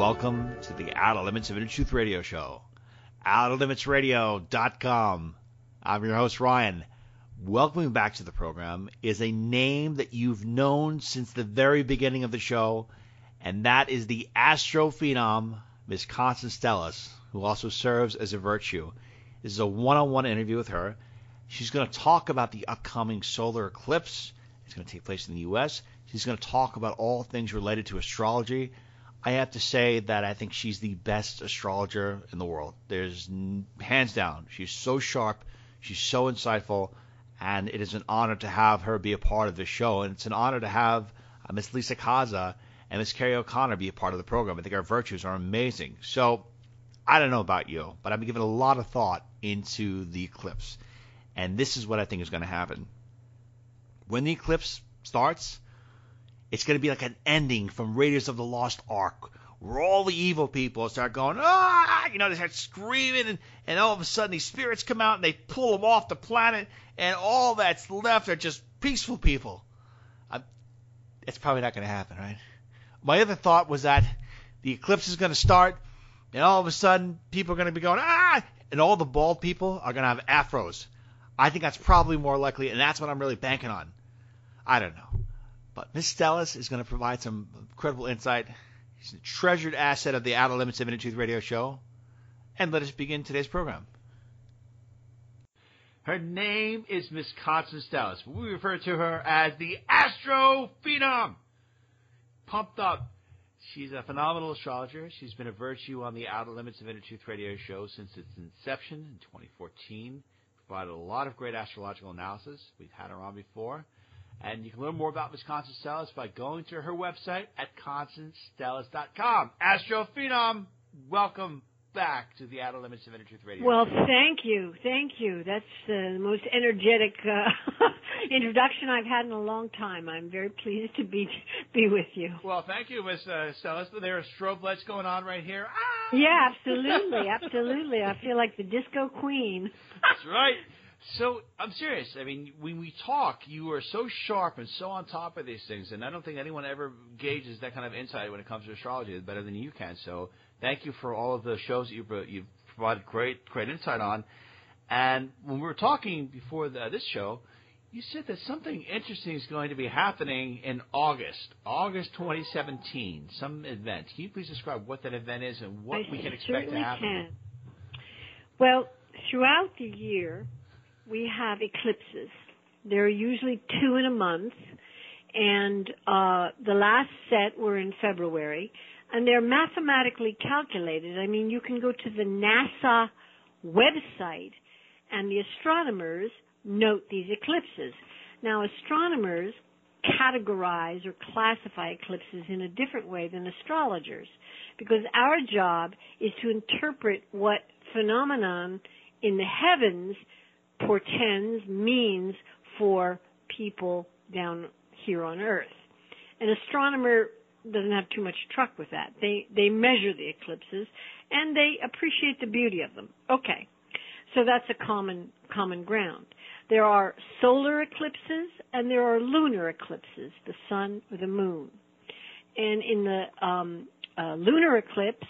Welcome to the Outer Limits of Inner Truth Radio Show. OuterLimitsRadio.com. I'm your host, Ryan. Welcoming back to the program is a name that you've known since the very beginning of the show, and that is the astrophenom, Miss Constance Stellas, who also serves as a virtue. This is a one-on-one interview with her. She's going to talk about the upcoming solar eclipse. It's going to take place in the U.S. She's going to talk about all things related to astrology. I have to say that I think she's the best astrologer in the world. There's hands down. She's so sharp, she's so insightful, and it is an honor to have her be a part of the show. And it's an honor to have uh, Miss Lisa Kaza and Miss Carrie O'Connor be a part of the program. I think our virtues are amazing. So I don't know about you, but I've been giving a lot of thought into the eclipse, and this is what I think is going to happen. When the eclipse starts, it's going to be like an ending from Raiders of the Lost Ark, where all the evil people start going, ah, you know, they start screaming, and, and all of a sudden these spirits come out and they pull them off the planet, and all that's left are just peaceful people. I'm, it's probably not going to happen, right? My other thought was that the eclipse is going to start, and all of a sudden people are going to be going, ah, and all the bald people are going to have afros. I think that's probably more likely, and that's what I'm really banking on. I don't know. But Miss Stellas is going to provide some incredible insight. She's a treasured asset of the Outer Limits of Inner Truth Radio Show. And let us begin today's program. Her name is Miss Constance Stellas. We refer to her as the Astro Phenom. Pumped up. She's a phenomenal astrologer. She's been a virtue on the Outer Limits of Inner Truth Radio Show since its inception in 2014. Provided a lot of great astrological analysis. We've had her on before. And you can learn more about Miss Constance Stellas by going to her website at constancestellas.com. Astro Phenom, welcome back to the Outer Limits of Inner Truth Radio. Well, thank you, thank you. That's the most energetic uh, introduction I've had in a long time. I'm very pleased to be be with you. Well, thank you, Miss uh, Stellas. There are strobe lights going on right here. Ah! Yeah, absolutely, absolutely. I feel like the disco queen. That's right. So I'm serious. I mean, when we talk, you are so sharp and so on top of these things, and I don't think anyone ever gauges that kind of insight when it comes to astrology better than you can. So thank you for all of the shows that you've, you've provided great great insight on. And when we were talking before the, this show, you said that something interesting is going to be happening in August, August 2017, some event. Can you please describe what that event is and what I we can expect to happen? Can. Well, throughout the year, we have eclipses. There are usually two in a month, and uh, the last set were in February, and they're mathematically calculated. I mean, you can go to the NASA website, and the astronomers note these eclipses. Now, astronomers categorize or classify eclipses in a different way than astrologers, because our job is to interpret what phenomenon in the heavens portends, means for people down here on Earth. An astronomer doesn't have too much truck with that. They they measure the eclipses and they appreciate the beauty of them. Okay. So that's a common common ground. There are solar eclipses and there are lunar eclipses, the sun or the moon. And in the um, uh, lunar eclipse,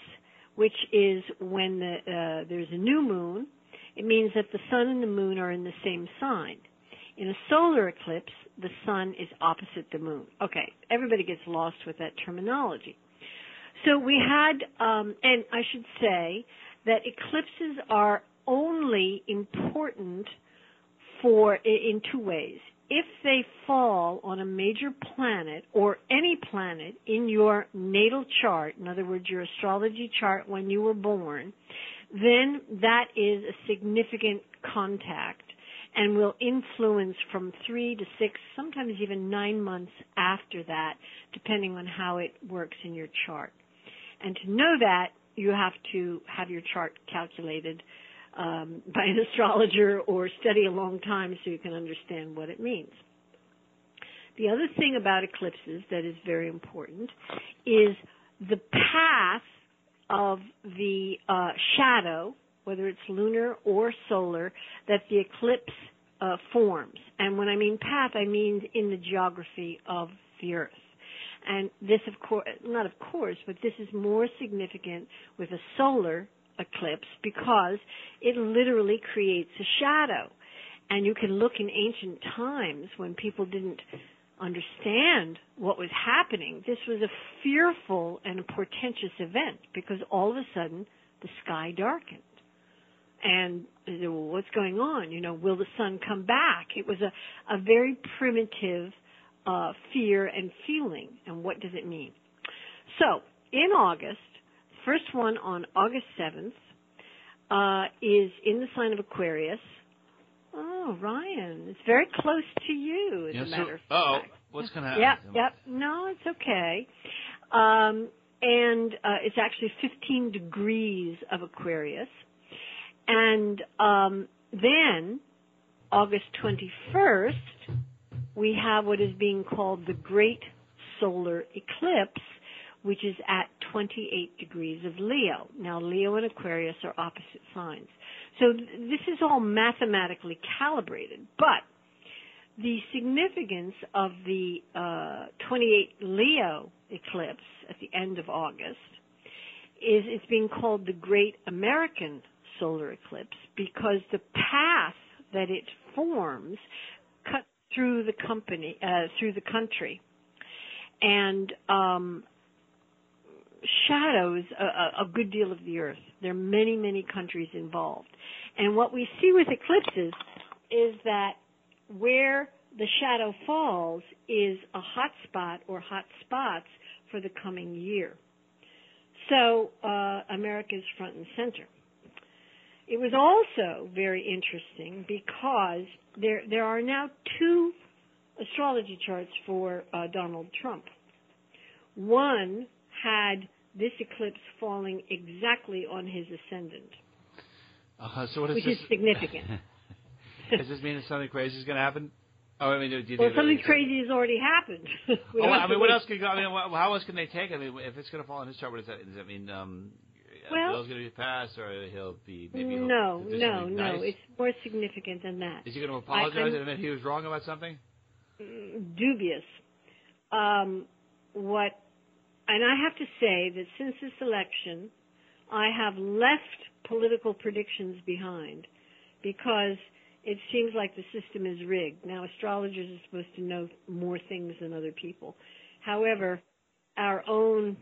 which is when the, uh, there's a new moon, it means that the sun and the moon are in the same sign. In a solar eclipse, the sun is opposite the moon. Okay, everybody gets lost with that terminology. So we had, um, and I should say that eclipses are only important for in two ways. if they fall on a major planet or any planet in your natal chart, in other words, your astrology chart when you were born, then that is a significant contact and will influence from three to six, sometimes even nine months after that, depending on how it works in your chart. And to know that, you have to have your chart calculated um, by an astrologer or study a long time so you can understand what it means. The other thing about eclipses that is very important is the path of the uh, shadow, whether it's lunar or solar, that the eclipse uh, forms. And when I mean path, I mean in the geography of the Earth. And this, of course, not of course, but this is more significant with a solar eclipse because it literally creates a shadow. And you can look in ancient times when people didn't understand what was happening. This was a fearful and a portentous event because all of a sudden the sky darkened. And well, what's going on? You know, will the sun come back? It was a, a very primitive uh, fear and feeling. And what does it mean? So, in August, first one on August 7th, uh, is in the sign of Aquarius. Oh, Ryan, it's very close to you, as Yeah, a matter of fact. What's going to happen? Yep, yep. No, it's okay. Um, and uh, it's actually 15 degrees of Aquarius. And um, then, August 21st, we have what is being called the Great Solar Eclipse, which is at 28 degrees of Leo. Now, Leo and Aquarius are opposite signs. So th- this is all mathematically calibrated, but the significance of the uh, 28 Leo eclipse at the end of August is it's being called the Great American Solar Eclipse because the path that it forms cut through the company uh, through the country and um, shadows a- a good deal of the earth. There are many, many countries involved. And what we see with eclipses is that where the shadow falls is a hot spot or hot spots for the coming year. So uh, America is front and center. It was also very interesting because there there are now two astrology charts for uh, Donald Trump. One had this eclipse falling exactly on his ascendant, Uh, so what does which this is significant. does this mean that something crazy is going to happen? Oh, I mean, do, do, well, do- something crazy has already happened. Oh, I mean, what else could go? I mean, how else can they take? I mean, if it's going to fall on his chart, what does that? Does that mean um, Well- Bill's going to be passed, or he'll be maybe? He'll, No, do no, something no. It's more significant than that. Is he going to apologize and admit he was wrong about something? dubious. Um, what, and I have to say that since this election, I have left political predictions behind because it seems like the system is rigged. Now, astrologers are supposed to know more things than other people. However, our own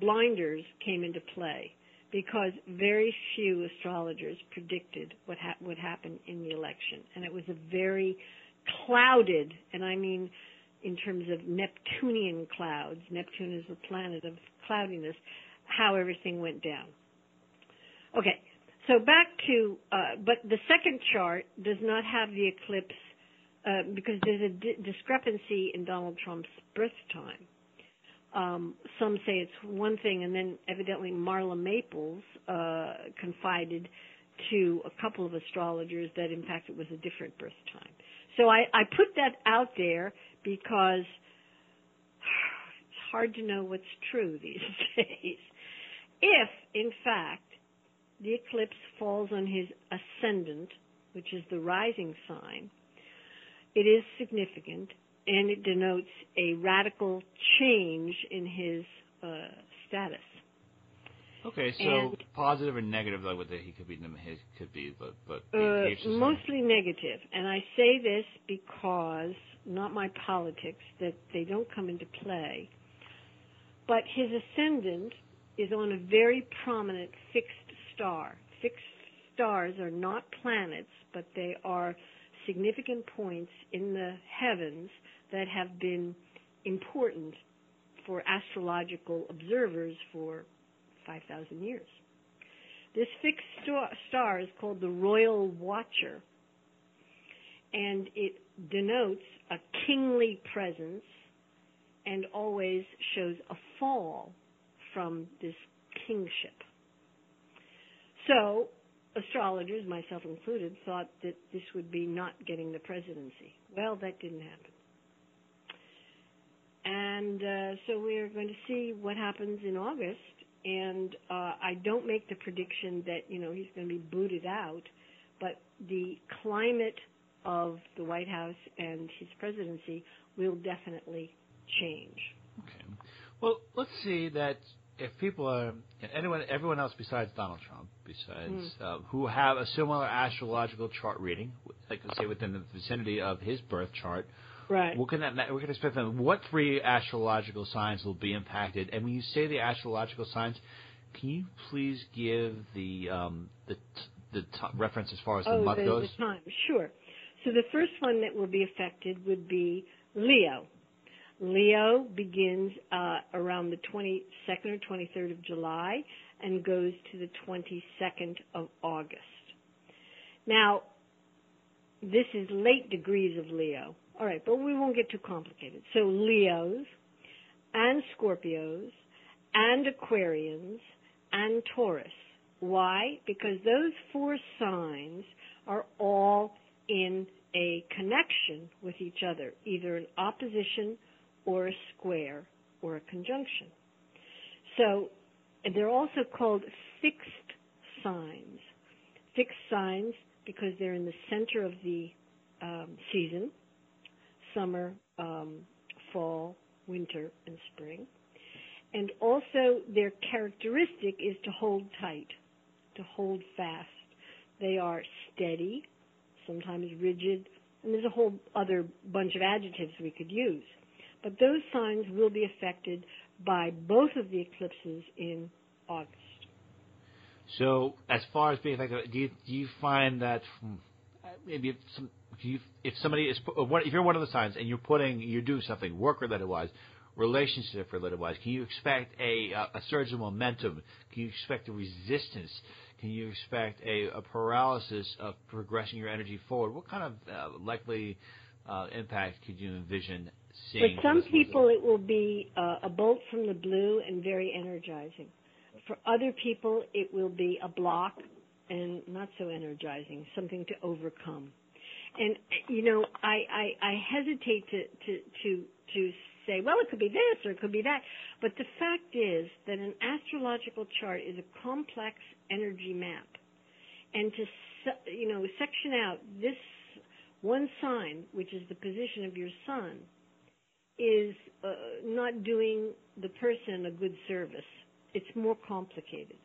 blinders came into play because very few astrologers predicted what ha- would happen in the election, and it was a very clouded, and I mean in terms of Neptunian clouds. Neptune is the planet of cloudiness. How everything went down. Okay, so back to, uh, but the second chart does not have the eclipse uh, because there's a di- discrepancy in Donald Trump's birth time. Um, some say it's one thing, and then evidently Marla Maples uh, confided to a couple of astrologers that in fact it was a different birth time. So I, I put that out there because it's hard to know what's true these days. If, in fact, the eclipse falls on his ascendant, which is the rising sign, it is significant and it denotes a radical change in his uh, status. Okay, so And- positive or negative, like what he could be, his could be, but but Uh, he mostly negative, and I say this because not my politics that they don't come into play, but his ascendant is on a very prominent fixed star. Fixed stars are not planets, but they are significant points in the heavens that have been important for astrological observers for 5,000 years. This fixed star is called the Royal Watcher, and it denotes a kingly presence and always shows a fall from this kingship. So, astrologers, myself included, thought that this would be not getting the presidency. Well, that didn't happen. And uh, so we're going to see what happens in August. And uh, I don't make the prediction that you know he's going to be booted out, but the climate of the White House and his presidency will definitely change. Okay. Well, let's see that if people are anyone, everyone else besides Donald Trump, besides mm. uh, who have a similar astrological chart reading, like say within the vicinity of his birth chart, right? What can that? What can expect them? What three astrological signs will be impacted? And when you say the astrological signs, can you please give the um, the t- the t- reference as far as oh, the month the, goes? the time, sure. So the first one that will be affected would be Leo. Leo begins uh, around the 22nd or 23rd of July and goes to the 22nd of August. Now, this is late degrees of Leo. All right, but we won't get too complicated. So Leos and Scorpios and Aquarians and Taurus. Why? Because those four signs are all in a connection with each other, either an opposition or a square or a conjunction. So they're also called fixed signs. Fixed signs because they're in the center of the um, season, summer, um, fall, winter, and spring. And also their characteristic is to hold tight, to hold fast. They are steady, sometimes rigid, and there's a whole other bunch of adjectives we could use. But those signs will be affected by both of the eclipses in August. So, as far as being affected, do you, do you find that hmm, maybe if, some, if somebody is if you're one of the signs and you're putting you're doing something work related wise, relationship related wise, can you expect a a surge of momentum? Can you expect a resistance? Can you expect a, a paralysis of progressing your energy forward? What kind of uh, likely uh, impact could you envision For some people, it will be uh, a bolt from the blue and very energizing. For other people, it will be a block and not so energizing, something to overcome. And you know, I I, I hesitate to to to to say, well, it could be this or it could be that. But the fact is that an astrological chart is a complex energy map. And to, you know, section out this one sign, which is the position of your sun, is uh, not doing the person a good service. It's more complicated.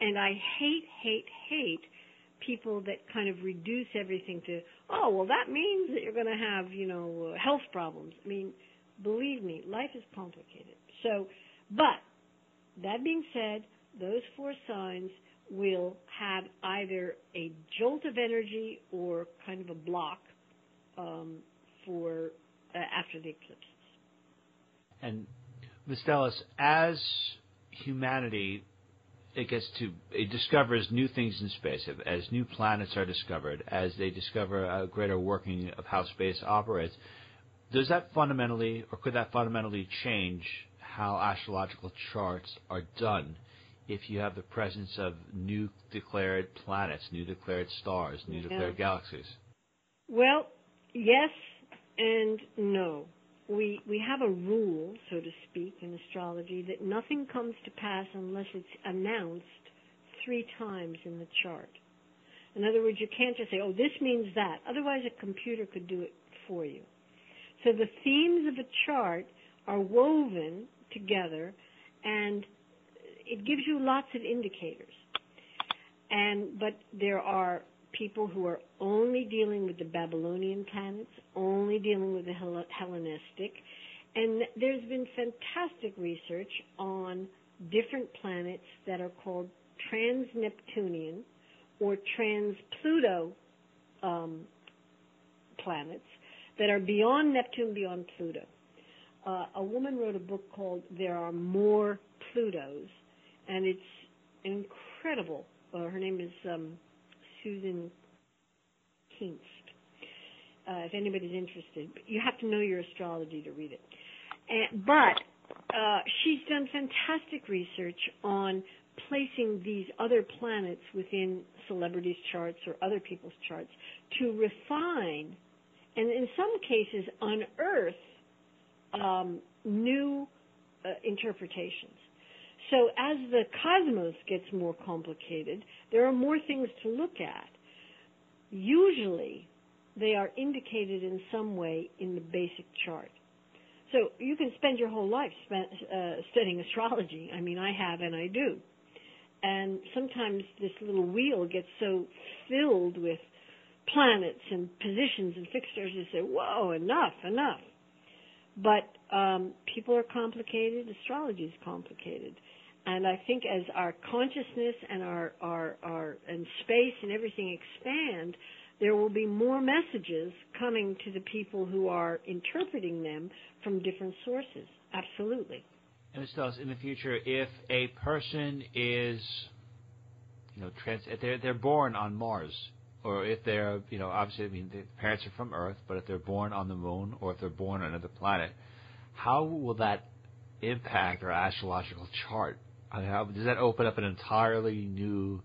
And I hate, hate, hate people that kind of reduce everything to, oh, well, that means that you're going to have, you know, health problems. I mean, Believe me, life is complicated. So, but that being said, those four signs will have either a jolt of energy or kind of a block um, for uh, after the eclipses. And Ms. Delis, as humanity it gets to it discovers new things in space as new planets are discovered as they discover a greater working of how space operates does that fundamentally, or could that fundamentally change how astrological charts are done if you have the presence of new declared planets, new declared stars, new yeah. declared galaxies? Well, yes and no. We we have a rule, so to speak, in astrology that nothing comes to pass unless it's announced three times in the chart. In other words, you can't just say, "Oh, this means that." Otherwise, a computer could do it for you. So the themes of a chart are woven together and it gives you lots of indicators. And but there are people who are only dealing with the Babylonian planets, only dealing with the Hellenistic, and there's been fantastic research on different planets that are called trans-Neptunian or trans-Pluto um, planets that are beyond Neptune, beyond Pluto. Uh, a woman wrote a book called There Are More Plutos, and it's incredible. Uh, her name is um, Susan Kinst. Uh, if anybody's interested, you have to know your astrology to read it. And, but uh, she's done fantastic research on placing these other planets within celebrities' charts or other people's charts to refine and in some cases unearth um, new uh, interpretations. So as the cosmos gets more complicated, there are more things to look at. Usually, they are indicated in some way in the basic chart. So you can spend your whole life spent, uh, studying astrology. I mean, I have and I do. And sometimes this little wheel gets so filled with planets and positions and fixtures, you say, whoa, enough, enough. But um, people are complicated. Astrology is complicated. And I think as our consciousness and our, our, our and space and everything expand, there will be more messages coming to the people who are interpreting them from different sources. Absolutely. And Ms. Dulles, in the future, if a person is, you know, trans, they're they're born on Mars, or if they're, you know, obviously, I mean, the parents are from Earth, but if they're born on the Moon, or if they're born on another planet, how will that impact our astrological chart? I mean, how, does that open up an entirely new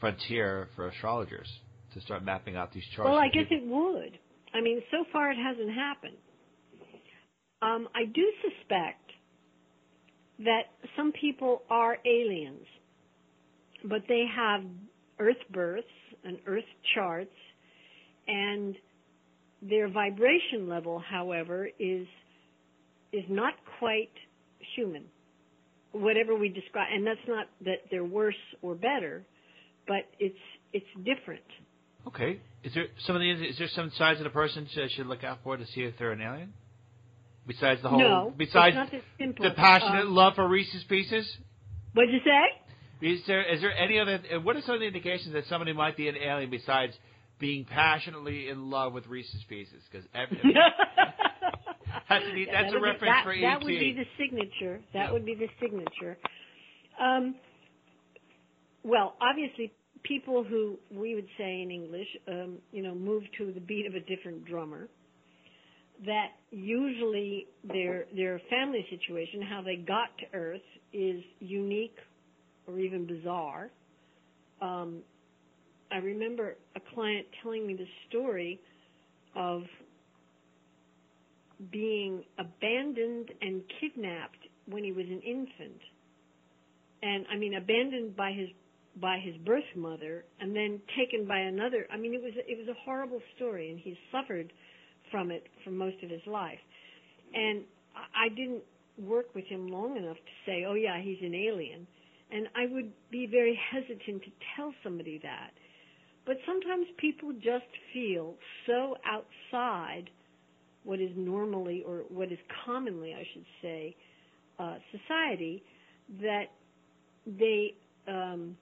frontier for astrologers? to start mapping out these charts? Well, I guess it would. I mean, so far it hasn't happened. Um, I do suspect that some people are aliens, but they have Earth births and Earth charts, and their vibration level, however, is is not quite human. Whatever we describe, and that's not that they're worse or better, but it's it's different. Okay. Is there some of the is there some signs of the person I should look out for to see if they're an alien? Besides the whole, no, besides the passionate um, love for Reese's Pieces. What'd you say? Is there is there any other? What are some of the indications that somebody might be an alien besides being passionately in love with Reese's Pieces? Because that's, a, that's a reference that, for ET. That would be the signature. That Yeah. would be the signature. Um, well, obviously, people who we would say in English, um, you know, move to the beat of a different drummer. That usually their their family situation, how they got to Earth, is unique or even bizarre. Um, I remember a client telling me the story of being abandoned and kidnapped when he was an infant. And I mean abandoned by his by his birth mother and then taken by another. I mean it was it was a horrible story and he suffered from it for most of his life. And I didn't work with him long enough to say, "Oh yeah, he's an alien." And I would be very hesitant to tell somebody that. But sometimes people just feel so outside what is normally, or what is commonly, I should say, uh, society, that they um,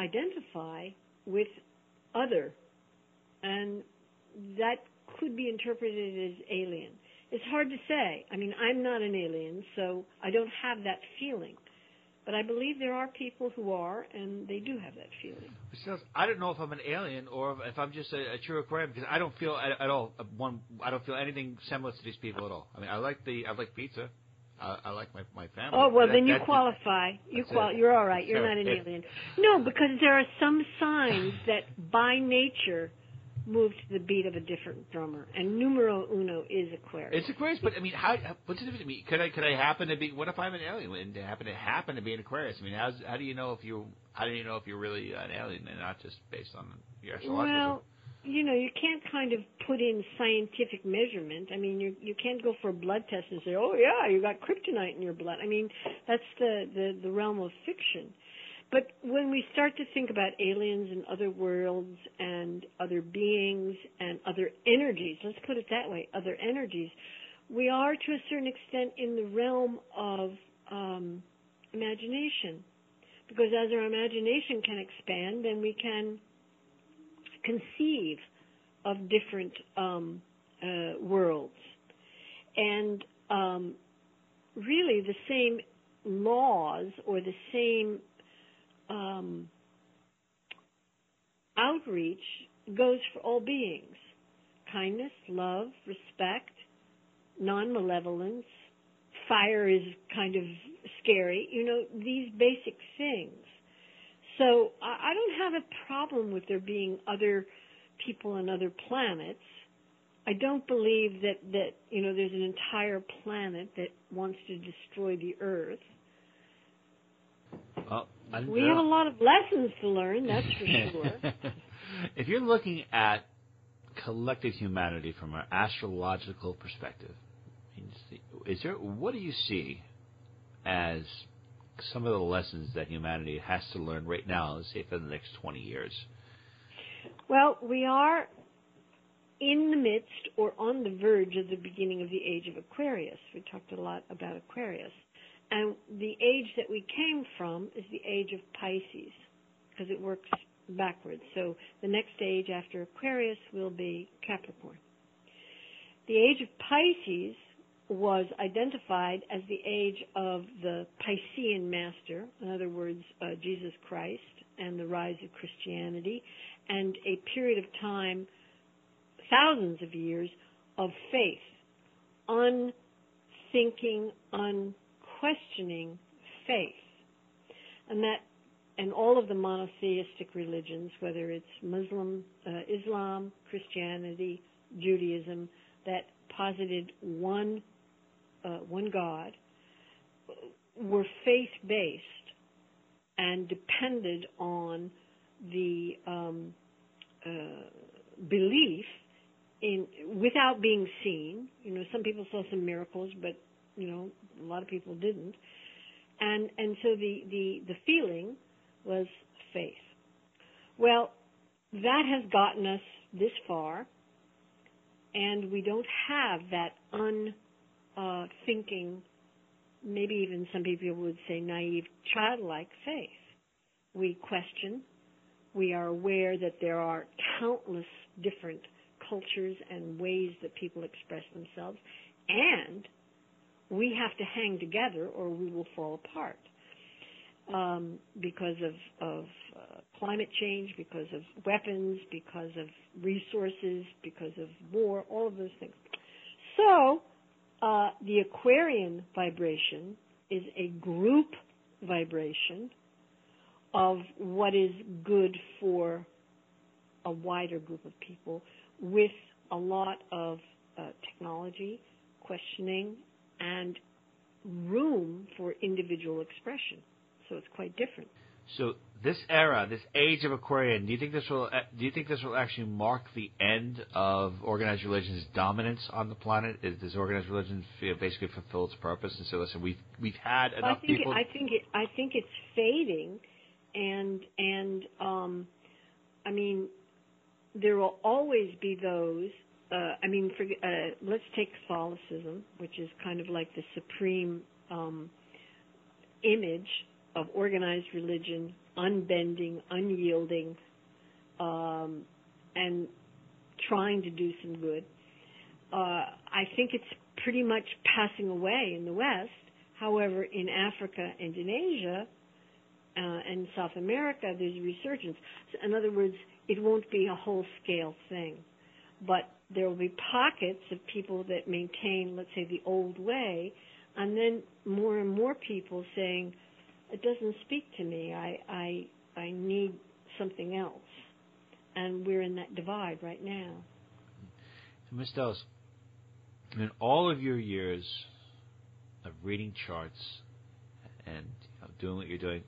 identify with other, and that could be interpreted as alien. It's hard to say. I mean, I'm not an alien, so I don't have that feeling. But I believe there are people who are, and they do have that feeling. I don't know if I'm an alien or if I'm just a, a true aquarium because I don't feel at, at all uh, one. I don't feel anything similar to these people at all. I mean, I like the I like pizza. I, I like my my family. Oh well, That- then you qualify. You qual. it. You're all right. You're Sure. not an If- alien. No, because there are some signs that by nature move to the beat of a different drummer, and numero uno is Aquarius. It's Aquarius, but I mean, how? What's the difference? I mean, could I could I happen to be? What if I'm an alien and happen to happen to be an Aquarius? I mean, how's, how do you know if you? How do you know if you're really an alien and not just based on your astrological? Well, you know, you can't kind of put in scientific measurement. I mean, you you can't go for a blood test and say, "Oh yeah, you got kryptonite in your blood." I mean, that's the the, the realm of fiction. But when we start to think about aliens and other worlds and other beings and other energies, let's put it that way, other energies, we are to a certain extent in the realm of um, imagination. Because as our imagination can expand, then we can conceive of different um, uh, worlds, and um, really the same laws or the same um, outreach goes for all beings: kindness, love, respect, non-malevolence. Fire is kind of scary, you know, these basic things. So I don't have a problem with there being other people on other planets. I don't believe that that you know there's an entire planet that wants to destroy the Earth. We have a lot of lessons to learn, that's for sure. if you're looking at collective humanity from an astrological perspective, is there what do you see as some of the lessons that humanity has to learn right now, let's say for the next 20 years? Well, we are in the midst or on the verge of the beginning of the age of Aquarius. We talked a lot about Aquarius. And the age that we came from is the age of Pisces because it works backwards. So the next age after Aquarius will be Capricorn. The age of Pisces was identified as the age of the Piscean master, in other words, uh, Jesus Christ and the rise of Christianity, and a period of time, thousands of years, of faith, unthinking, unquestioning faith. And that, and all of the monotheistic religions, whether it's Muslim, uh, Islam, Christianity, Judaism, that posited one uh, one God, were faith based and depended on the um, uh, belief in without being seen. You know, some people saw some miracles, but you know, a lot of people didn't. And and so the the the feeling was faith. Well, that has gotten us this far, and we don't have that unthinking, uh, maybe even some people would say naive, childlike faith. We question. We are aware that there are countless different cultures and ways that people express themselves, and we have to hang together or we will fall apart um, because of, of uh, climate change, because of weapons, because of resources, because of war, all of those things. So uh, the Aquarian vibration is a group vibration of what is good for a wider group of people with a lot of uh, technology, questioning, and room for individual expression. So it's quite different. So this era, this age of Aquarian, do you think this will uh, do you think this will actually mark the end of organized religion's dominance on the planet? Is does organized religion basically fulfill its purpose and say, listen, we've we've had enough I think people? It, I think it I think it's fading, and and um, I mean, there will always be those. Uh, I mean, for, uh, let's take Catholicism, which is kind of like the supreme um, image of organized religion, unbending, unyielding, um, and trying to do some good. Uh, I think it's pretty much passing away in the West. However, in Africa and in Asia uh, and South America, there's a resurgence. So in other words, it won't be a whole scale thing, but there will be pockets of people that maintain, let's say, the old way, and then more and more people saying, it doesn't speak to me. I I I need something else, and we're in that divide right now. Ms. Dose, in all of your years of reading charts and you know, doing what you're doing,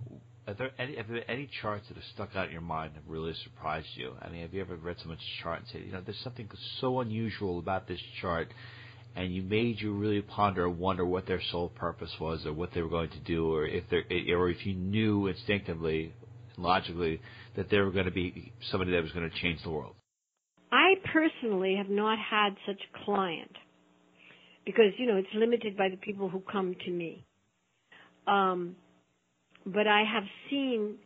are there any charts that have stuck out in your mind that really surprised you? I mean, have you ever read someone's chart and said, you know, there's something so unusual about this chart and you made you really ponder and wonder what their sole purpose was or what they were going to do or if they or if you knew instinctively logically that they were going to be somebody that was going to change the world i personally have not had such a client because you know it's limited by the people who come to me um, but i have seen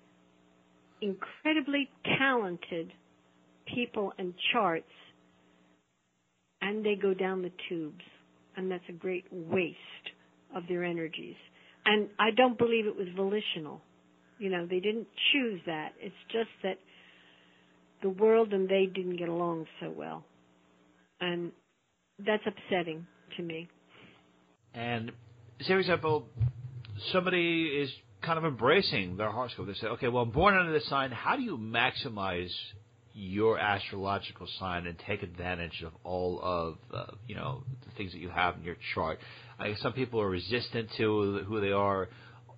incredibly talented people and charts and they go down the tubes. And that's a great waste of their energies. And I don't believe it was volitional. You know, they didn't choose that. It's just that the world and they didn't get along so well. And that's upsetting to me. And say, for example, somebody is kind of embracing their horoscope. They say, okay, well, I'm born under this sign. How do you maximize your astrological sign and take advantage of all of uh, you know the things that you have in your chart? I, guess some people are resistant to who they are.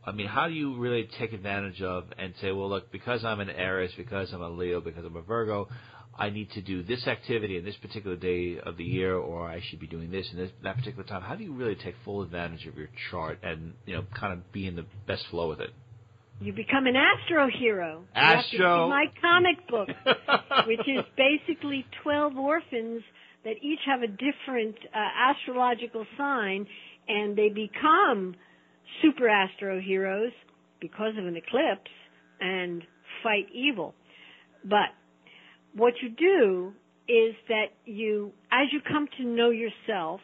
I mean, how do you really take advantage of and say, well, look, because I'm an Aries, because I'm a Leo, because I'm a Virgo, I need to do this activity in this particular day of the year, or I should be doing this in this, that particular time. How do you really take full advantage of your chart and you know kind of be in the best flow with it? You become an astro hero. Astro. my comic book, which is basically twelve orphans that each have a different uh, astrological sign, and they become super astro heroes because of an eclipse and fight evil. But what you do is that you, as you come to know yourself,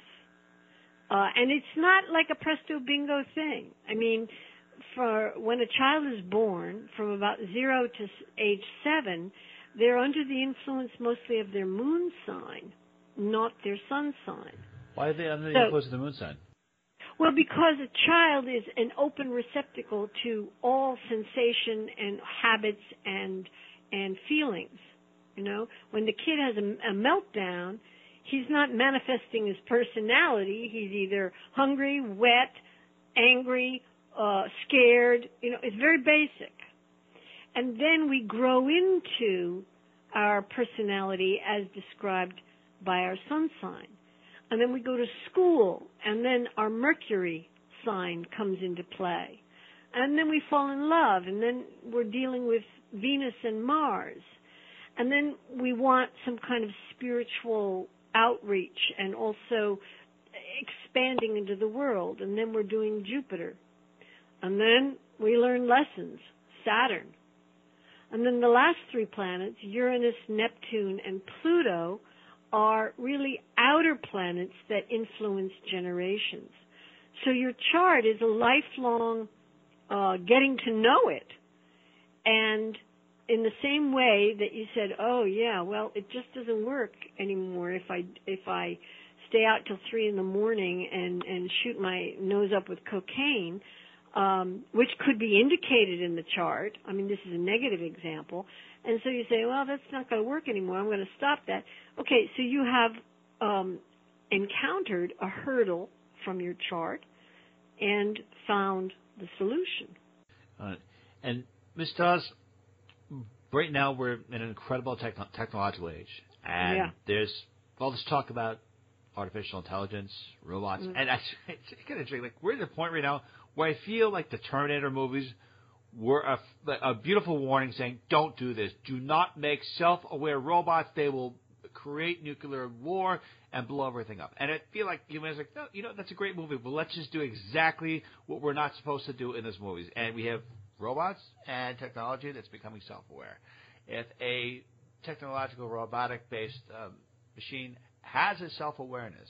uh, and it's not like a presto bingo thing. I mean, for when a child is born, from about zero to age seven, they're under the influence mostly of their moon sign, not their sun sign. Why are they under the So- influence of the moon sign? Well, because a child is an open receptacle to all sensation and habits and and feelings. You know, when the kid has a, a meltdown, he's not manifesting his personality. He's either hungry, wet, angry, uh, scared. You know, it's very basic. And then we grow into our personality as described by our sun sign and then we go to school, and then our Mercury sign comes into play. And then we fall in love, and then we're dealing with Venus and Mars. And then we want some kind of spiritual outreach and also expanding into the world. And then we're doing Jupiter. And then we learn lessons, Saturn. And then the last three planets, Uranus, Neptune, and Pluto, are really outer planets that influence generations. So your chart is a lifelong uh, getting to know it. And in the same way that you said, "Oh yeah, well it just doesn't work anymore if I if I stay out till three in the morning and and shoot my nose up with cocaine," um, which could be indicated in the chart. I mean, this is a negative example. And so you say, well, that's not going to work anymore. I'm going to stop that. Okay, so you have um, encountered a hurdle from your chart and found the solution. Uh, and Ms. Dawes, right now we're in an incredible techno- technological age, and Yeah. there's all this talk about artificial intelligence, robots, Mm. and I, it's kind of like we're at the point right now where I feel like the Terminator movies were a, a beautiful warning saying, "Don't do this. Do not make self-aware robots. They will create nuclear war and blow everything up." And I feel like humans like, no, you know, that's a great movie, but let's just do exactly what we're not supposed to do in those movies. And we have robots and technology that's becoming self-aware. If a technological robotic-based um, machine has a self-awareness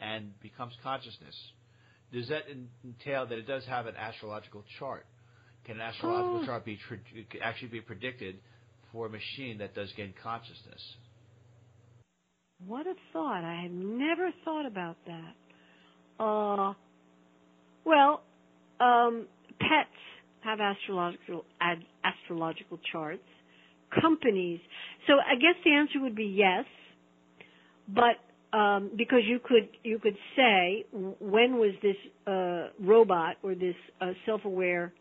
and becomes consciousness, does that entail that it does have an astrological chart? Can an astrological Oh. chart be actually be predicted for a machine that does gain consciousness? What a thought. I had never thought about that. Uh, well, um, pets have astrological ad, astrological charts. Companies. So I guess the answer would be yes, but um, because you could you could say when was this uh, robot or this uh, self-aware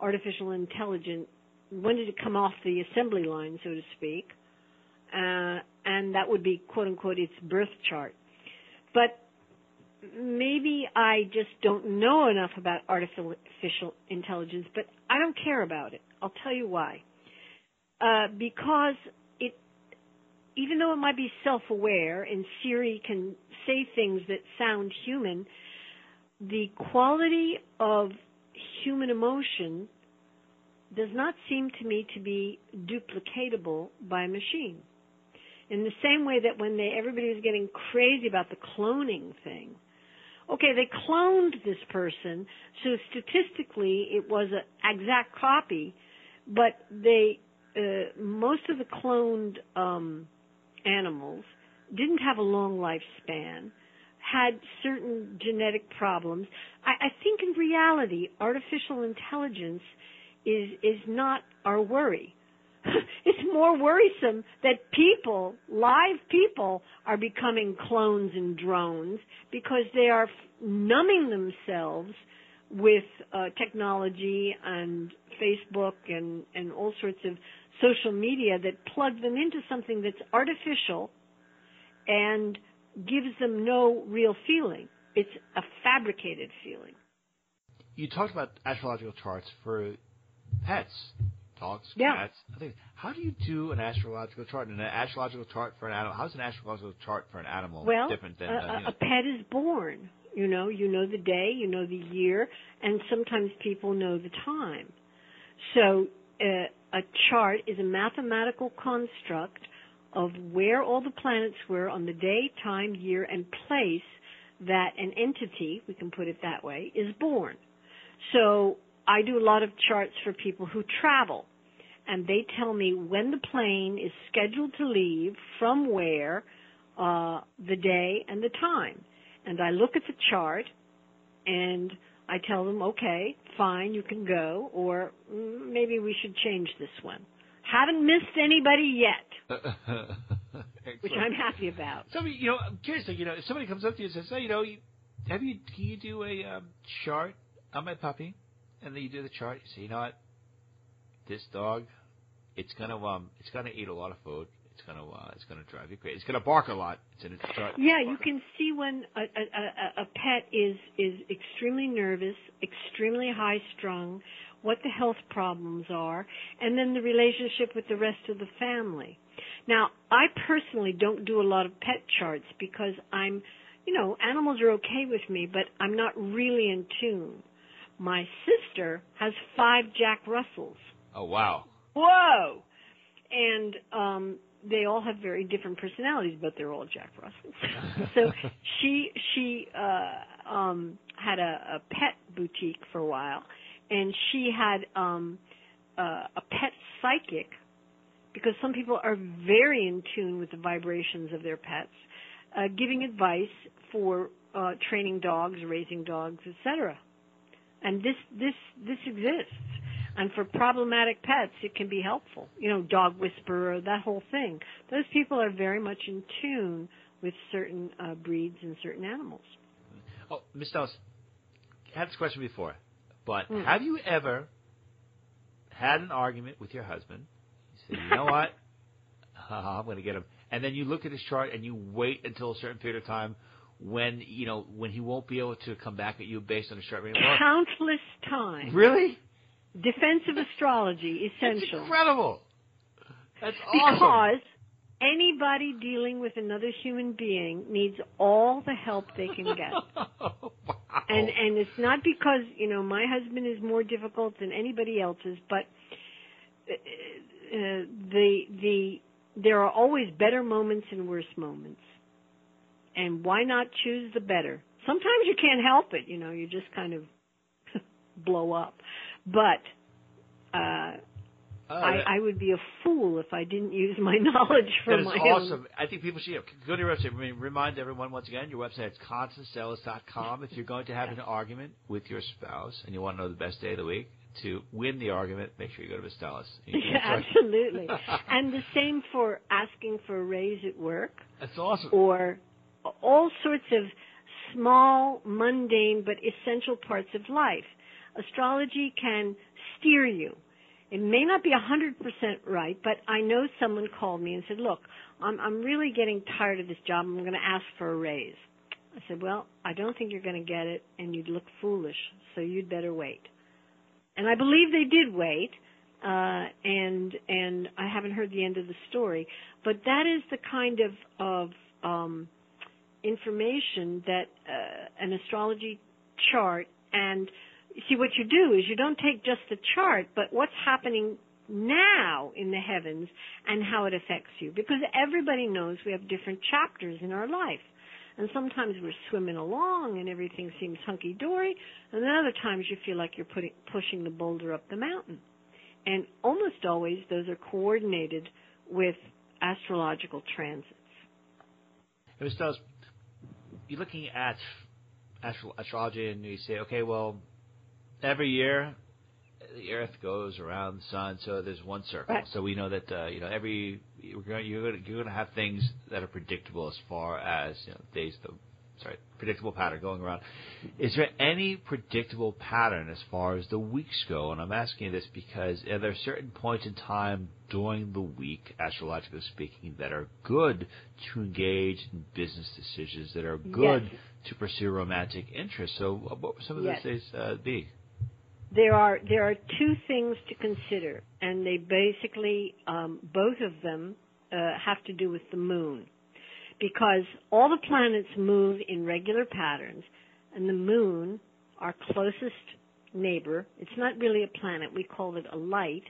artificial intelligence when did it come off the assembly line, so to speak? uh, and that would be quote unquote its birth chart. But maybe I just don't know enough about artificial intelligence, but I don't care about it. I'll tell you why. Uh, because it, even though it might be self-aware and Siri can say things that sound human, the quality of human emotion does not seem to me to be duplicatable by a machine. In the same way that when they everybody was getting crazy about the cloning thing, okay, they cloned this person, so statistically it was an exact copy, but they uh, most of the cloned um, animals didn't have a long lifespan, had certain genetic problems. I, I think in reality, artificial intelligence is is not our worry. it's more worrisome that people, live people, are becoming clones and drones because they are numbing themselves with uh, technology and Facebook and, and all sorts of social media that plug them into something that's artificial and gives them no real feeling. It's a fabricated feeling. You talked about astrological charts for pets dogs, yeah. cats. I think, how do you do an astrological chart? And an astrological chart for an animal? How's an astrological chart for an animal well, different than a, uh, you know? a pet is born? You know, you know the day, you know the year, and sometimes people know the time. So uh, a chart is a mathematical construct of where all the planets were on the day, time, year, and place that an entity, we can put it that way, is born. So I do a lot of charts for people who travel and they tell me when the plane is scheduled to leave, from where, uh, the day and the time. And I look at the chart and I tell them, okay, fine, you can go, or mm, maybe we should change this one. Haven't missed anybody yet, which I'm happy about. Somebody, you know, I'm curious. You know, if somebody comes up to you and says, "Hey, you know, you, have you can you do a um, chart on my puppy?" And then you do the chart. You say, "You know what? This dog, it's gonna um, it's gonna eat a lot of food. It's gonna uh, it's gonna drive you crazy. It's gonna bark a lot. It's its chart. Yeah, you can see when a, a, a, a pet is is extremely nervous, extremely high strung, what the health problems are, and then the relationship with the rest of the family. Now, I personally don't do a lot of pet charts because I'm, you know, animals are okay with me, but I'm not really in tune. My sister has five Jack Russells. Oh wow! Whoa! And um, they all have very different personalities, but they're all Jack Russells. so she she uh, um, had a, a pet boutique for a while, and she had um, uh, a pet psychic because some people are very in tune with the vibrations of their pets, uh, giving advice for uh, training dogs, raising dogs, etc. And this this this exists. And for problematic pets, it can be helpful. You know, dog whisperer, that whole thing. Those people are very much in tune with certain uh, breeds and certain animals. Oh, Miss Dawes, I had this question before, but Mm. have you ever had an argument with your husband? You say, you know what? I'm going to get him. And then you look at his chart and you wait until a certain period of time when, you know, when he won't be able to come back at you based on the chart. Well, Countless times. really? Defensive astrology That's essential. incredible. That's awesome. Because anybody dealing with another human being needs all the help they can get. wow. and and it's not because you know my husband is more difficult than anybody else's, but uh, uh, the the there are always better moments and worse moments, and why not choose the better? Sometimes you can't help it, you know, you just kind of blow up, but. Uh, Oh, I, I would be a fool if I didn't use my knowledge that is my awesome. own. I think people should go to your website. I mean, remind everyone once again, your website is constancestellas.com. If you're going to have an argument with your spouse and you want to know the best day of the week to win the argument, make sure you go to Miss Stellas. Yeah, absolutely. and the same for asking for a raise at work That's awesome. or all sorts of small, mundane, but essential parts of life. Astrology can steer you. It may not be a 100% right, but I know someone called me and said, look, I'm, I'm really getting tired of this job. I'm going to ask for a raise. I said, well, I don't think you're going to get it and you'd look foolish, so you'd better wait. And I believe they did wait, uh, and, and I haven't heard the end of the story, but that is the kind of, of, um, information that, uh, an astrology chart and see what you do is you don't take just the chart, but what's happening now in the heavens and how it affects you. Because everybody knows we have different chapters in our life. And sometimes we're swimming along and everything seems hunky dory, and then other times you feel like you're putting, pushing the boulder up the mountain. And almost always those are coordinated with astrological transits. It was those, you're looking at astro- astrology and you say, okay, well, every year the Earth goes around the sun, so there's one circle. Right. So we know that uh, you know every you're going you're going you're going to have things that are predictable as far as you know days the sorry predictable pattern going around. Is there any predictable pattern as far as the weeks go? And I'm asking this because are there certain points in time during the week, astrologically speaking, that are good to engage in business decisions that are good Yes. to pursue romantic interests? So what would some of Yes. those days uh, be? There are there are two things to consider, and they basically um, both of them uh, have to do with the moon, because all the planets move in regular patterns, and the moon, our closest neighbor, it's not really a planet, we call it a light,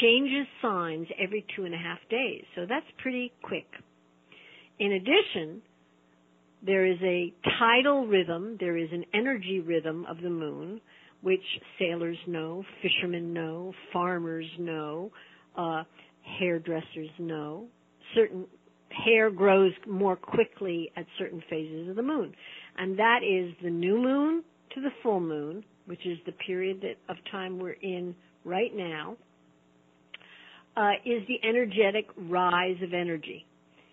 changes signs every two and a half days, so that's pretty quick. In addition, there is a tidal rhythm, there is an energy rhythm of the moon, which sailors know, fishermen know, farmers know, uh, hairdressers know. Certain hair grows more quickly at certain phases of the moon. And that is the new moon to the full moon, which is the period that, of time we're in right now, uh, is the energetic rise of energy.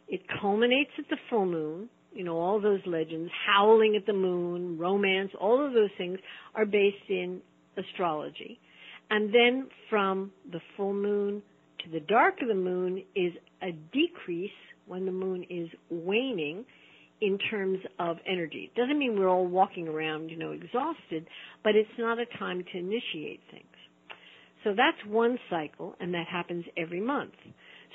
It culminates at the full moon. You know, all those legends, howling at the moon, romance, all of those things are based in astrology. And then from the full moon to the dark of the moon is a decrease when the moon is waning in terms of energy. It doesn't mean we're all walking around, you know, exhausted, but it's not a time to initiate things. So that's one cycle, and that happens every month.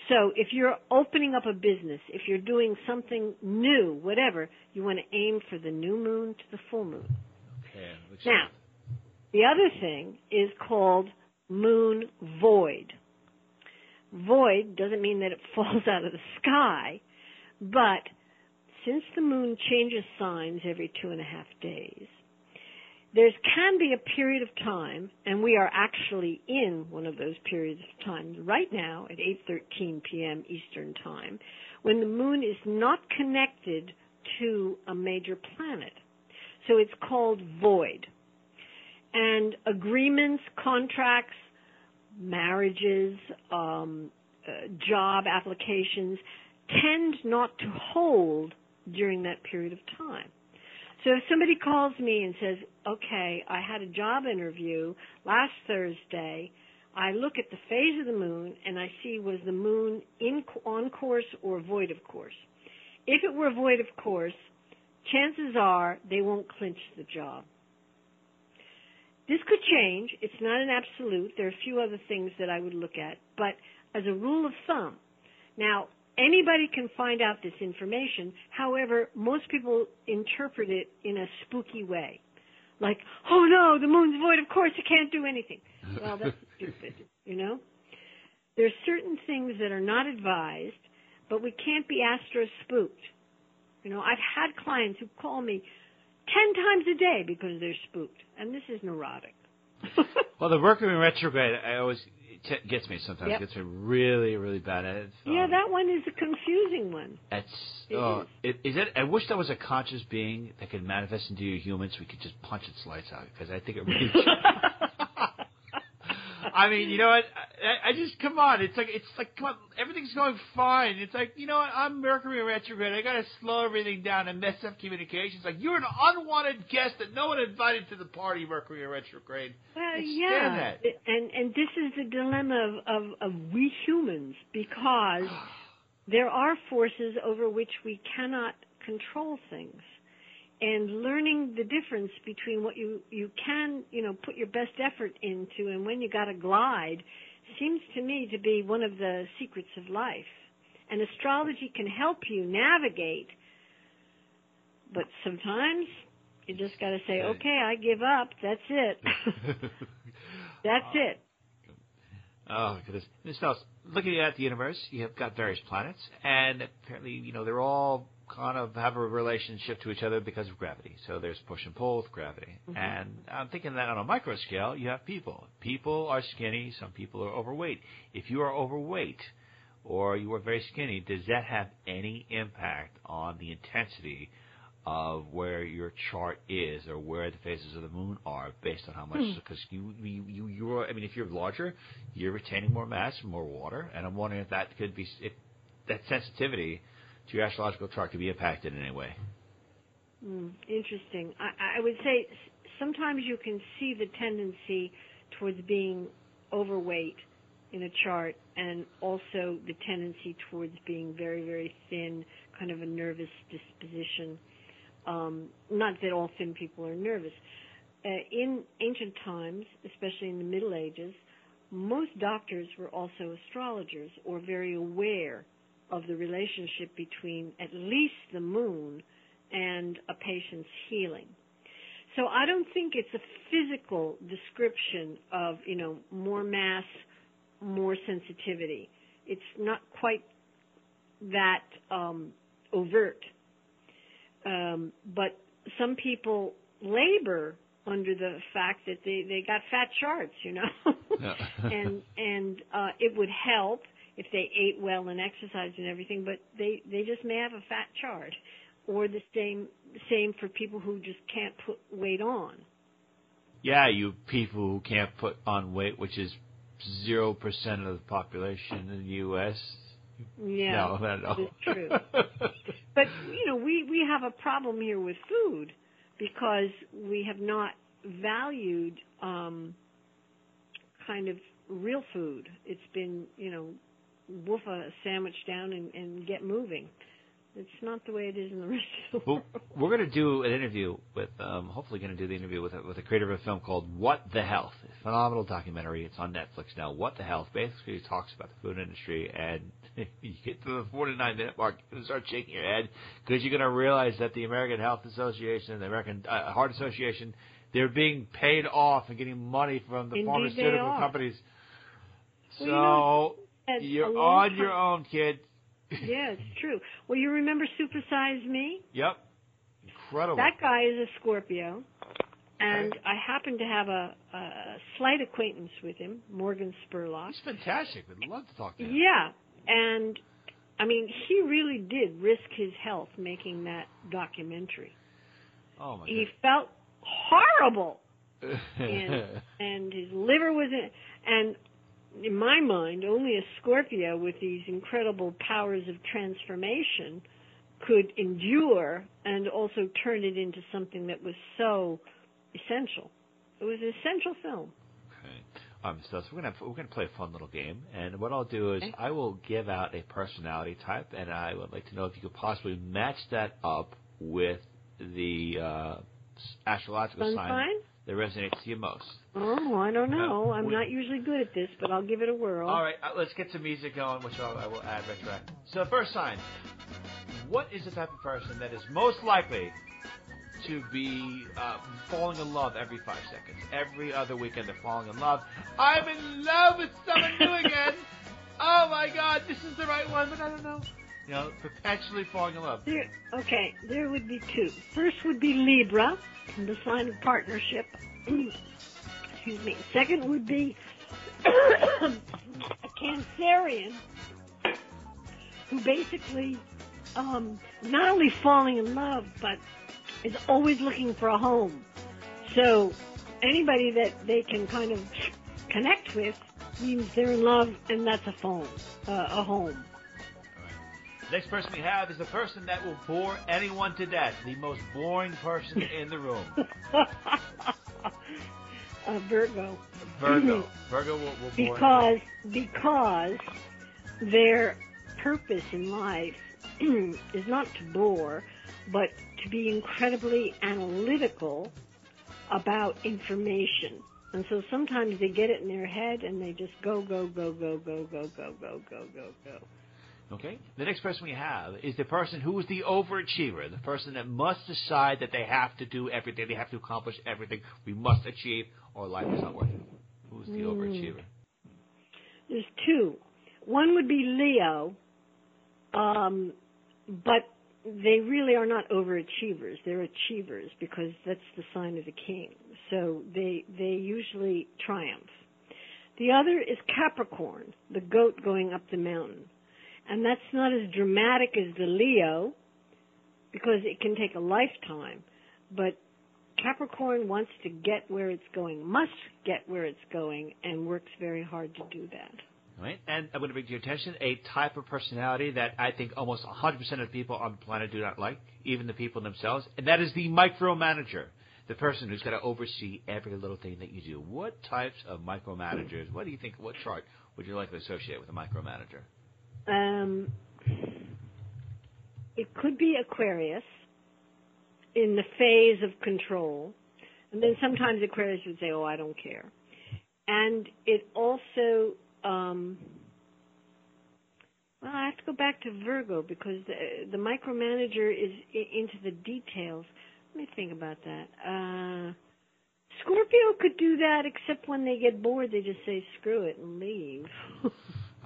So if you're opening up a business, if you're doing something new, whatever, you want to aim for the new moon to the full moon. Okay. Now, the other thing is called moon void. Void doesn't mean that it falls out of the sky, but since the moon changes signs every two and a half days, there can be a period of time, and we are actually in one of those periods of time right now at 8:13 p.m. Eastern Time, when the moon is not connected to a major planet. So it's called void. And agreements, contracts, marriages, um, uh, job applications tend not to hold during that period of time. So if somebody calls me and says, okay, I had a job interview last Thursday, I look at the phase of the moon and I see was the moon in on course or void of course. If it were void of course, chances are they won't clinch the job. This could change. It's not an absolute. There are a few other things that I would look at, but as a rule of thumb, now anybody can find out this information. However, most people interpret it in a spooky way. Like, oh no, the moon's void, of course it can't do anything. Well, that's stupid, you know? There's certain things that are not advised, but we can't be astro spooked. You know, I've had clients who call me ten times a day because they're spooked, and this is neurotic. Well, the Mercury retrograde, I always it t- gets me sometimes. Yep. Gets me really, really bad. It's, yeah, um, that one is a confusing one. It's It oh, is. it, is it? I wish there was a conscious being that could manifest into you humans. We could just punch its lights out because I think it really. I mean, you know what? I, I just come on. It's like it's like come on. Everything's going fine. It's like you know what? I'm Mercury retrograde. I got to slow everything down and mess up communications. Like you're an unwanted guest that no one invited to the party. Mercury retrograde. Well, yeah, that. and and this is the dilemma of, of of we humans because there are forces over which we cannot control things, and learning the difference between what you you can you know put your best effort into and when you got to glide seems to me to be one of the secrets of life. And astrology can help you navigate, but sometimes you just got to say, Okay. I give up. That's it. That's it. Oh, goodness. This else, looking at the universe, you have got various planets, and apparently, you know, they're all kind of have a relationship to each other because of gravity. So there's push and pull with gravity. Mm-hmm. And I'm thinking that on a micro scale, you have people. People are skinny, some people are overweight. If you are overweight or you are very skinny, does that have any impact on the intensity of where your chart is or where the phases of the moon are based on how much because you, you you you're I mean if you're larger you're retaining more mass more water and I'm wondering if that could be if that sensitivity to your astrological chart could be impacted in any way. Mm, interesting. I, I would say sometimes you can see the tendency towards being overweight in a chart and also the tendency towards being very, very thin, kind of a nervous disposition. Um, not that all thin people are nervous. Uh, in ancient times, especially in the Middle Ages, most doctors were also astrologers or very aware of the relationship between at least the moon and a patient's healing. So I don't think it's a physical description of, you know, more mass, more sensitivity. It's not quite that um, overt. Um, but some people labor under the fact that they they got fat charts, you know, Yeah. and and uh, it would help if they ate well and exercised and everything, but they they just may have a fat chart, or the same same for people who just can't put weight on. Yeah, you people who can't put on weight, which is zero percent of the population in the U.S. Yeah, no, no, no. that is true. But you know, we we have a problem here with food because we have not valued um, kind of real food. It's been you know, wolf a sandwich down and, and get moving. It's not the way it is in the rest of the Well, world. we're going to do an interview with, um, hopefully, going to do the interview with a, with a creator of a film called What the Health. A phenomenal documentary. It's on Netflix now. What the Health basically talks about the food industry, and you get to the 49 minute mark and start shaking your head because you're going to realize that the American Health Association and the American uh, Heart Association they're being paid off and getting money from the Indeed pharmaceutical companies. Well, you know, So you're on your own, kid. Yeah, it's true. Well, you remember Super Size Me? Yep. Incredible. That guy is a Scorpio, and Okay. I happen to have a, a slight acquaintance with him, Morgan Spurlock. He's fantastic. We'd love to talk to him. Yeah, and I mean, he really did risk his health making that documentary. Oh my He felt horrible, and and his liver was in. And in my mind, only a Scorpio with these incredible powers of transformation could endure and also turn it into something that was so essential. It was an essential film. Okay. Um, so, so we're gonna we're gonna play a fun little game, and what I'll do is Okay. I will give out a personality type, and I would like to know if you could possibly match that up with the uh, astrological Sun sign sign? That resonates to you most. Oh, I don't know. Uh, I'm we- not usually good at this, but I'll give it a whirl. All right, uh, let's get some music going, which I'll, I will add retroactive. So, first sign. What is the type of person that is most likely to be uh, falling in love every five seconds? Every other weekend they're falling in love. I'm in love with someone new again. Oh my God, this is the right one, but I don't know. You know, perpetually falling in love. There, okay, there would be two. First would be Libra, the sign of partnership. Excuse me. Second would be a Cancerian, who basically um, not only falling in love, but is always looking for a home. So anybody that they can kind of connect with means they're in love, and that's a phone, uh, a home. Next person we have is the person that will bore anyone to death. The most boring person in the room. uh, Virgo. Virgo. Virgo will, will bore because because their purpose in life is not to bore, but to be incredibly analytical about information. And so sometimes they get it in their head and they just go, go, go, go, go, go, go, go, go, go, go. Okay. The next person we have is the person who is the overachiever, the person that must decide that they have to do everything, they have to accomplish everything, we must achieve, or life is not worth it. Who's the overachiever? There's two. One would be Leo, um, but they really are not overachievers. They're achievers because that's the sign of the king. So they they usually triumph. The other is Capricorn, the goat going up the mountain. And that's not as dramatic as the Leo because it can take a lifetime. But Capricorn wants to get where it's going, must get where it's going, and works very hard to do that. Right. And I'm going to bring to your attention a type of personality that I think almost 100% of people on the planet do not like, even the people themselves, and that is the micromanager, the person who's got to oversee every little thing that you do. What types of micromanagers, what do you think, what chart would you like to associate with a micromanager? Um, it could be Aquarius in the phase of control. And then sometimes Aquarius would say, oh, I don't care. And it also, um, well, I have to go back to Virgo because the, the micromanager is into the details. Let me think about that. Uh, Scorpio could do that, except when they get bored, they just say screw it and leave.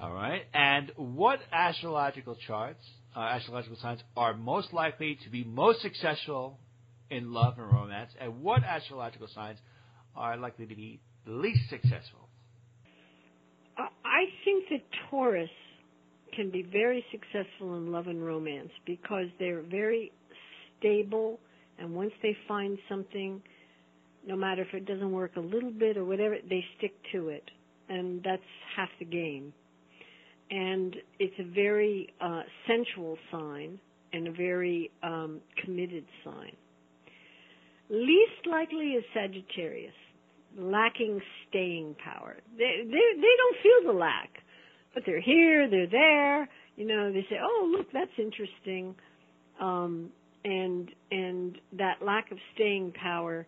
All right. And what astrological charts, uh, astrological signs, are most likely to be most successful in love and romance, and what astrological signs are likely to be least successful? I think that Taurus can be very successful in love and romance because they're very stable, and once they find something, no matter if it doesn't work a little bit or whatever, they stick to it, and that's half the game and it's a very uh, sensual sign and a very um, committed sign. Least likely is Sagittarius, lacking staying power. They, they they don't feel the lack, but they're here, they're there. You know, they say, "Oh, look, that's interesting," um, and and that lack of staying power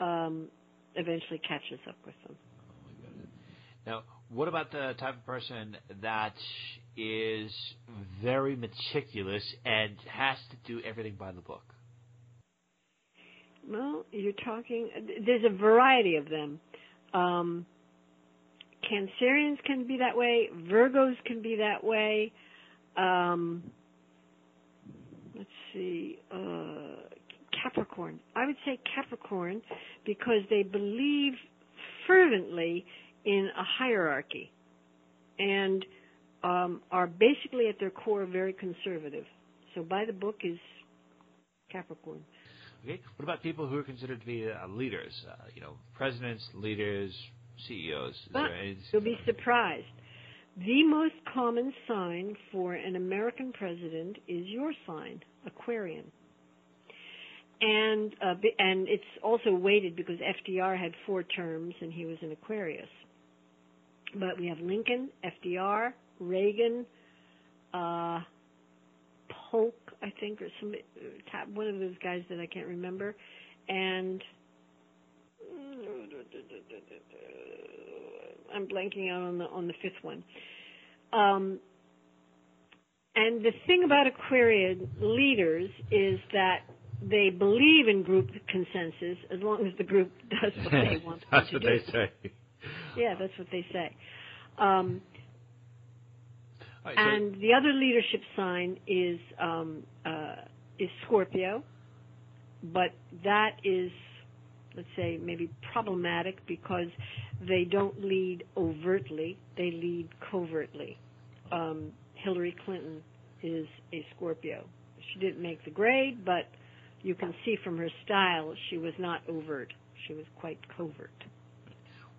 um, eventually catches up with them. Oh now, what about the type of person that is very meticulous and has to do everything by the book? Well, you're talking. There's a variety of them. Um, Cancerians can be that way. Virgos can be that way. Um, let's see. Uh, Capricorn. I would say Capricorn because they believe fervently in a hierarchy and um, are basically at their core very conservative. So by the book is Capricorn. Okay. What about people who are considered to be uh, leaders? Uh, you know, presidents, leaders, CEOs. But you'll be surprised. The most common sign for an American president is your sign, Aquarian. And uh, and it's also weighted because FDR had four terms and he was an Aquarius. But we have Lincoln, FDR, Reagan, uh, Polk, I think, or some one of those guys that I can't remember, and I'm blanking out on the on the fifth one. Um, and the thing about Aquarian leaders is that they believe in group consensus as long as the group does what they want That's to what do. they say. Yeah, that's what they say. Um, Right, so- and the other leadership sign is um, uh, is Scorpio, but that is, let's say, maybe problematic because they don't lead overtly; they lead covertly. Um, Hillary Clinton is a Scorpio. She didn't make the grade, but you can see from her style she was not overt. She was quite covert.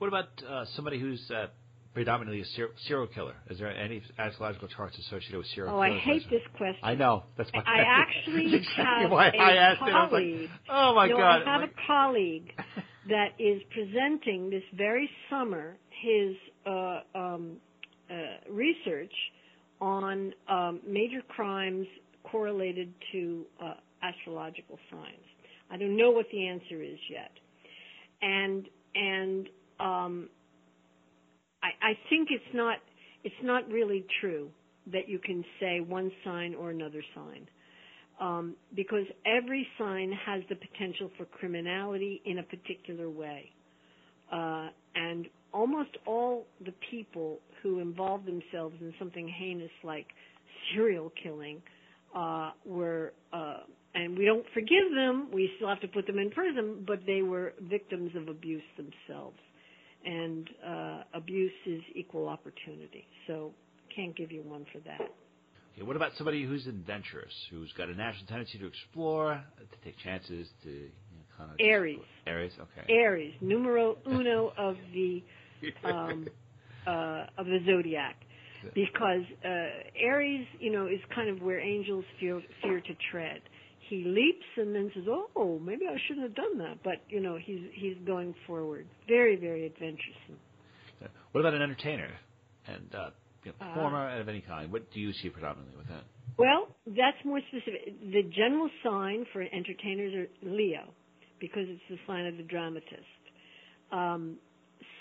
What about uh, somebody who's uh, predominantly a ser- serial killer? Is there any astrological charts associated with serial killers? Oh, I hate this question. I know. That's why. I actually That's exactly have why a I asked it. I colleague. like, oh my no, god. I have Like- a colleague that is presenting this very summer his uh, um, uh, research on um, major crimes correlated to uh, astrological signs. I don't know what the answer is yet, and and um, I, I think it's not it's not really true that you can say one sign or another sign. Um, because every sign has the potential for criminality in a particular way. Uh, and almost all the people who involved themselves in something heinous like serial killing uh, were, uh, and we don't forgive them. We still have to put them in prison, but they were victims of abuse themselves. And uh, abuse is equal opportunity. So can't give you one for that. Okay, what about somebody who's adventurous, who's got a natural tendency to explore, to take chances, to you know, kind of Aries. Aries, okay. Aries, numero uno of the um, uh, of the zodiac, because uh, Aries, you know, is kind of where angels fear fear to tread. He leaps and then says, "Oh, maybe I shouldn't have done that," but you know, he's he's going forward. Very very adventuresome. What about an entertainer and uh, you know, Uh, performer of any kind? What do you see predominantly with that? Well, that's more specific. The general sign for entertainers are Leo, because it's the sign of the dramatist. Um,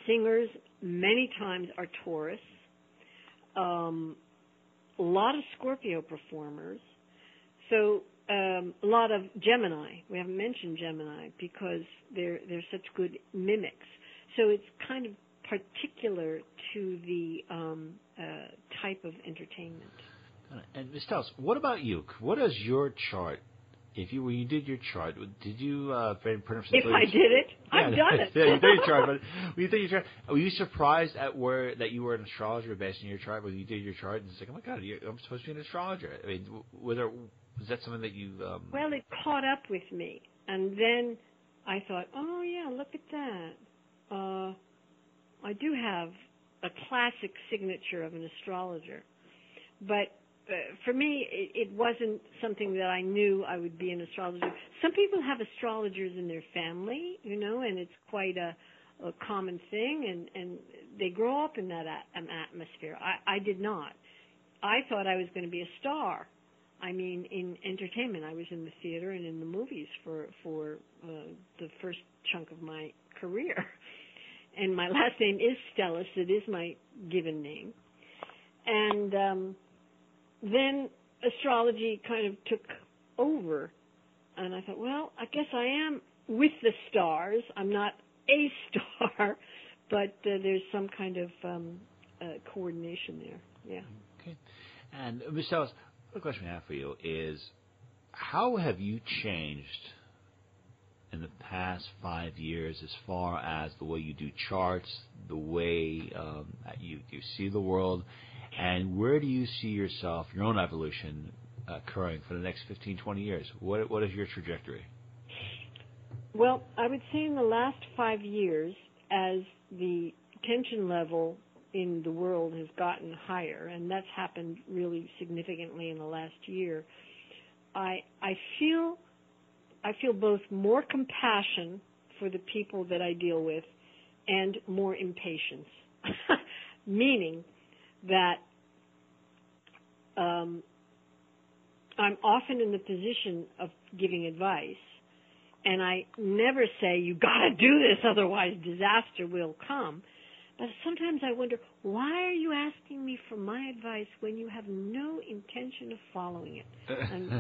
singers many times are Taurus. Um, a lot of Scorpio performers. So um, a lot of Gemini. We haven't mentioned Gemini because they're they're such good mimics. So it's kind of particular to the um, uh, type of entertainment. And Ms. Stellas, what about you? What is your chart? If you when you did your chart, did you uh, pretty much If I did it, Yeah, I've done it. yeah, you did your chart, but when you did your chart, were you surprised at where that you were an astrologer based on your chart? When you did your chart, and it's like, oh my god, I'm supposed to be an astrologer. I mean, w- was there was that something that you? Um, Well, it caught up with me, and then I thought, oh yeah, look at that. Uh, I do have a classic signature of an astrologer, but uh, for me, it, it wasn't something that I knew I would be an astrologer. Some people have astrologers in their family, you know, and it's quite a, a common thing, and and they grow up in that a- atmosphere. I, I did not. I thought I was going to be a star. I mean, in entertainment, I was in the theater and in the movies for for uh, the first chunk of my career. And my last name is Stellas. It is my given name. And um, then astrology kind of took over, and I thought, well, I guess I am with the stars. I'm not a star, but uh, there's some kind of um, uh, coordination there. Yeah. Okay. And uh, Ms. Stellas, the question I have for you is, how have you changed in the past five years as far as the way you do charts, the way um, you, you see the world, and where do you see yourself, your own evolution, uh, occurring for the next 15, 20 years? What, what is your trajectory? Well, I would say in the last five years, as the tension level in the world has gotten higher, and that's happened really significantly in the last year, I I feel I feel both more compassion for the people that I deal with and more impatience. Meaning that um, I'm often in the position of giving advice, and I never say, you gotta do this, otherwise disaster will come. But sometimes I wonder, why are you asking me for my advice when you have no intention of following it? and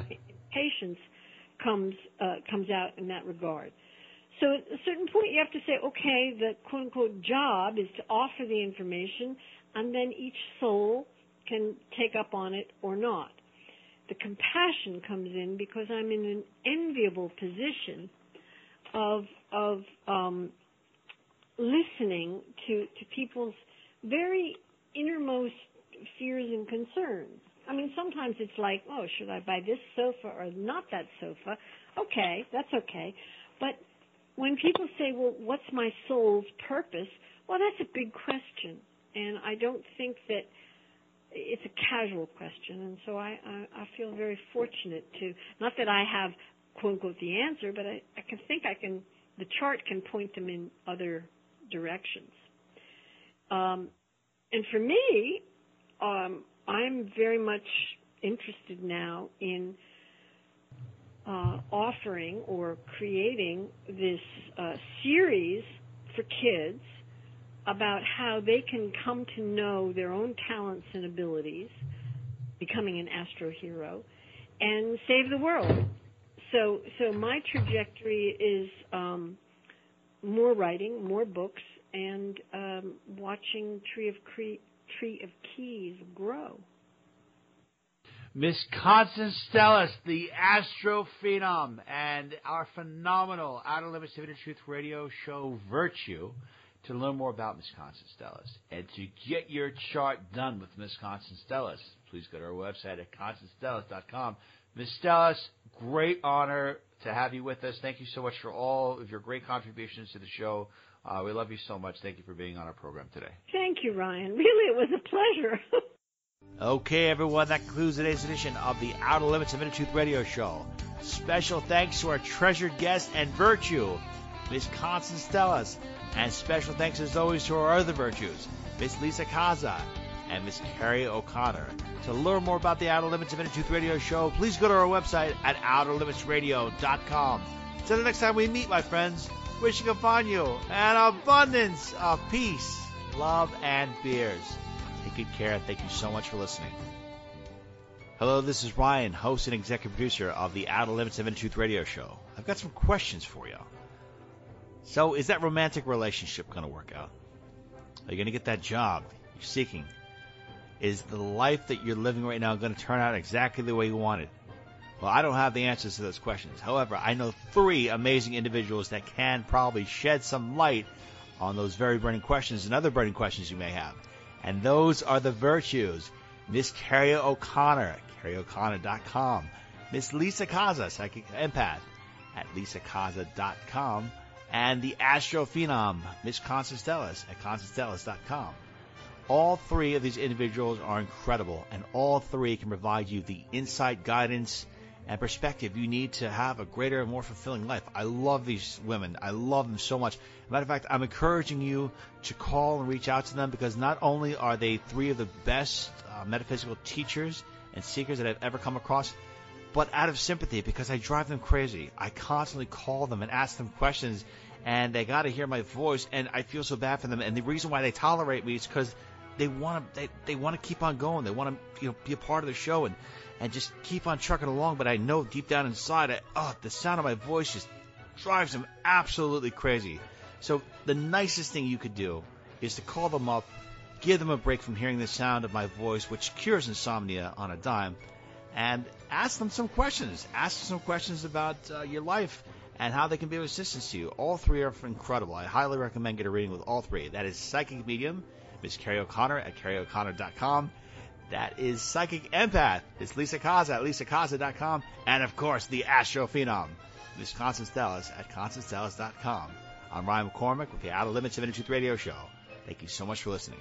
patience comes uh, comes out in that regard. So at a certain point, you have to say, okay, the quote unquote job is to offer the information, and then each soul can take up on it or not. The compassion comes in because I'm in an enviable position of of um, listening to to people's very innermost fears and concerns. I mean, sometimes it's like, oh, should I buy this sofa or not that sofa? Okay, that's okay. But when people say, well, what's my soul's purpose? Well, that's a big question. And I don't think that it's a casual question. And so I, I, I feel very fortunate to, not that I have, quote unquote, the answer, but I, I can think I can, the chart can point them in other directions. Um, and for me, um, I'm very much interested now in uh, offering or creating this uh, series for kids about how they can come to know their own talents and abilities, becoming an astro hero, and save the world. So, so my trajectory is um, more writing, more books, and um, watching Tree of Cre- Tree of Keys grow. Miss Constance Stellas, the astrophenom, and our phenomenal Outer Limits of Inner Truth radio show, Virtue. To learn more about Miss Constance Stellas and to get your chart done with Miss Constance Stellas, please go to our website at constancestellas.com. Miss Stellas, great honor to have you with us. Thank you so much for all of your great contributions to the show. Uh, we love you so much. Thank you for being on our program today. Thank you, Ryan. Really, it was a pleasure. Okay, everyone, that concludes today's edition of the Outer Limits of Inner Truth Radio Show. Special thanks to our treasured guest and virtue, Miss Constance Stellas, and special thanks as always to our other virtues, Miss Lisa Kaza and Miss Carrie O'Connor. To learn more about the Outer Limits of Inner Truth Radio Show, please go to our website at outerlimitsradio.com. Till the next time we meet, my friends, wishing upon you an abundance of peace, love, and beers. Take good care, and thank you so much for listening. Hello, this is Ryan, host and executive producer of the Outer Limits of Inner Truth Radio Show. I've got some questions for you. So, is that romantic relationship going to work out? Are you going to get that job you're seeking? Is the life that you're living right now going to turn out exactly the way you want it? Well, I don't have the answers to those questions. However, I know three amazing individuals that can probably shed some light on those very burning questions and other burning questions you may have. And those are the virtues. Miss Carrie O'Connor, carrieoconnor.com. Miss Lisa Kaza, psychic empath, at lisakaza.com. And the astrophenom, Miss Constance at constancestellas.com. All three of these individuals are incredible, and all three can provide you the insight, guidance, and perspective you need to have a greater and more fulfilling life. I love these women. I love them so much. matter of fact, I'm encouraging you to call and reach out to them because not only are they three of the best uh, metaphysical teachers and seekers that I've ever come across, but out of sympathy because I drive them crazy. I constantly call them and ask them questions, and they got to hear my voice, and I feel so bad for them. And the reason why they tolerate me is because they want to they, they want to keep on going. They want to you know be a part of the show and and just keep on trucking along. But I know deep down inside, I, oh, the sound of my voice just drives them absolutely crazy. So the nicest thing you could do is to call them up, give them a break from hearing the sound of my voice, which cures insomnia on a dime, and ask them some questions. Ask them some questions about uh, your life and how they can be of assistance to you. All three are incredible. I highly recommend get a reading with all three. That is Psychic Medium, Miss Carrie O'Connor at carrieoconnor.com. That is Psychic Empath. It's Lisa Kaza at lisakaza.com. And of course, the Astro Phenom, Miss Constance Stellas at constancestellas.com. I'm Ryan McCormick with the Out of Limits of Inner Truth Radio Show. Thank you so much for listening.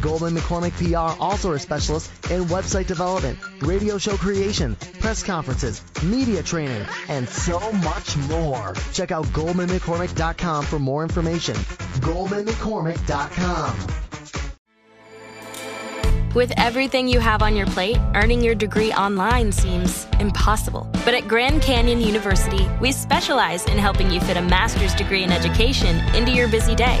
Goldman McCormick PR also are specialists in website development, radio show creation, press conferences, media training, and so much more. Check out GoldmanMcCormick.com for more information. GoldmanMcCormick.com. With everything you have on your plate, earning your degree online seems impossible. But at Grand Canyon University, we specialize in helping you fit a master's degree in education into your busy day.